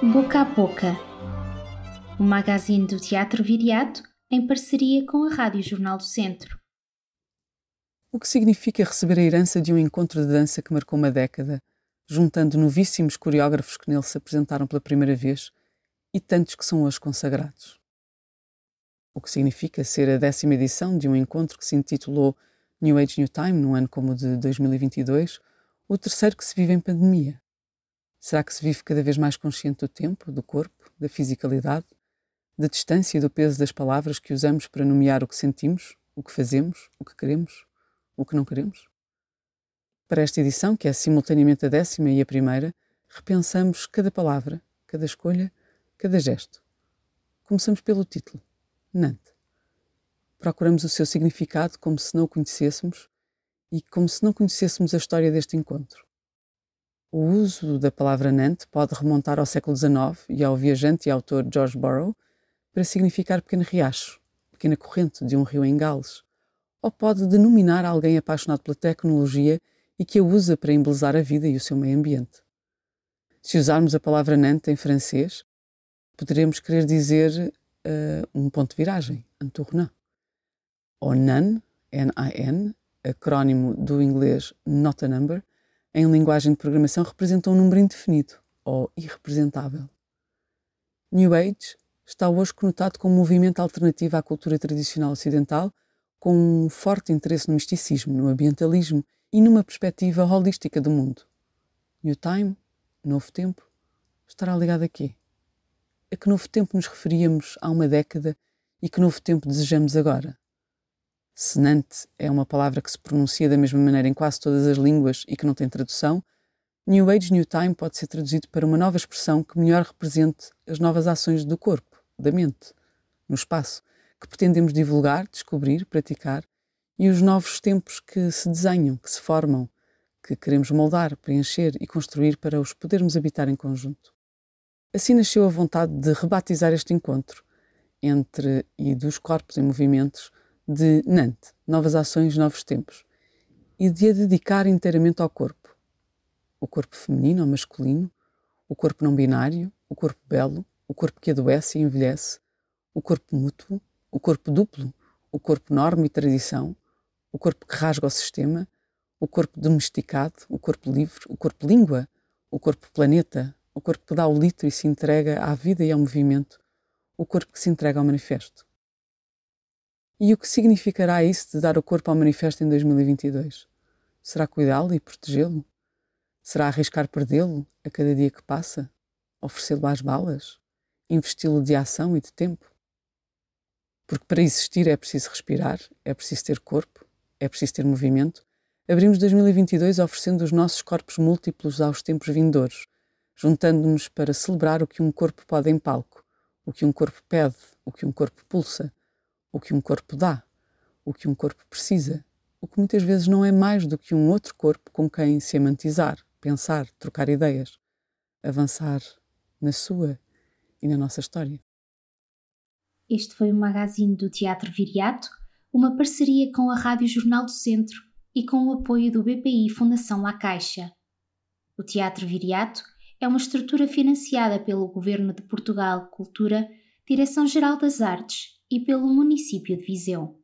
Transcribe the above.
Boca a Boca, o magazine do Teatro Viriato em parceria com a Rádio Jornal do Centro. O que significa receber a herança de um encontro de dança que marcou uma década, juntando novíssimos coreógrafos que nele se apresentaram pela primeira vez e tantos que são hoje consagrados? O que significa ser a décima edição de um encontro que se intitulou New Age New Time, num ano como o de 2022, o terceiro que se vive em pandemia. Será que se vive cada vez mais consciente do tempo, do corpo, da fisicalidade, da distância e do peso das palavras que usamos para nomear o que sentimos, o que fazemos, o que queremos, o que não queremos? Para esta edição, que é simultaneamente a décima e a primeira, repensamos cada palavra, cada escolha, cada gesto. Começamos pelo título, Nantes. Procuramos o seu significado como se não o conhecêssemos e como se não conhecêssemos a história deste encontro. O uso da palavra Nantes pode remontar ao século XIX e ao viajante e autor George Borrow para significar pequeno riacho, pequena corrente de um rio em Gales, ou pode denominar alguém apaixonado pela tecnologia e que a usa para embelezar a vida e o seu meio ambiente. Se usarmos a palavra Nantes em francês, poderemos querer dizer uh, um ponto de viragem, un tournant. Ou NAN, N-I-N, acrónimo do inglês Not a Number, em linguagem de programação representa um número indefinido ou irrepresentável. New Age está hoje conotado como um movimento alternativo à cultura tradicional ocidental, com um forte interesse no misticismo, no ambientalismo e numa perspectiva holística do mundo. New Time, novo tempo, estará ligado a quê? A que novo tempo nos referíamos há uma década e que novo tempo desejamos agora? Senante é uma palavra que se pronuncia da mesma maneira em quase todas as línguas e que não tem tradução. New Age, New Time pode ser traduzido para uma nova expressão que melhor represente as novas ações do corpo, da mente, no espaço, que pretendemos divulgar, descobrir, praticar e os novos tempos que se desenham, que se formam, que queremos moldar, preencher e construir para os podermos habitar em conjunto. Assim nasceu a vontade de rebatizar este encontro entre e dos corpos em movimentos de Nantes, Novas Ações, Novos Tempos, e de a dedicar inteiramente ao corpo. O corpo feminino ou masculino, o corpo não binário, o corpo belo, o corpo que adoece e envelhece, o corpo mútuo, o corpo duplo, o corpo norma e tradição, o corpo que rasga o sistema, o corpo domesticado, o corpo livre, o corpo língua, o corpo planeta, o corpo que dá o litro e se entrega à vida e ao movimento, o corpo que se entrega ao manifesto. E o que significará isso de dar o corpo ao manifesto em 2022? Será cuidá-lo e protegê-lo? Será arriscar perdê-lo a cada dia que passa? Oferecê-lo às balas? Investi-lo de ação e de tempo? Porque para existir é preciso respirar, é preciso ter corpo, é preciso ter movimento, abrimos 2022 oferecendo os nossos corpos múltiplos aos tempos vindouros, juntando-nos para celebrar o que um corpo pode em palco, o que um corpo pede, o que um corpo pulsa, o que um corpo dá, o que um corpo precisa, o que muitas vezes não é mais do que um outro corpo com quem se amantizar, pensar, trocar ideias, avançar na sua e na nossa história. Este foi o magazine do Teatro Viriato uma parceria com a Rádio Jornal do Centro e com o apoio do BPI Fundação La Caixa. O Teatro Viriato é uma estrutura financiada pelo Governo de Portugal Cultura, Direção-Geral das Artes e pelo município de Viseu.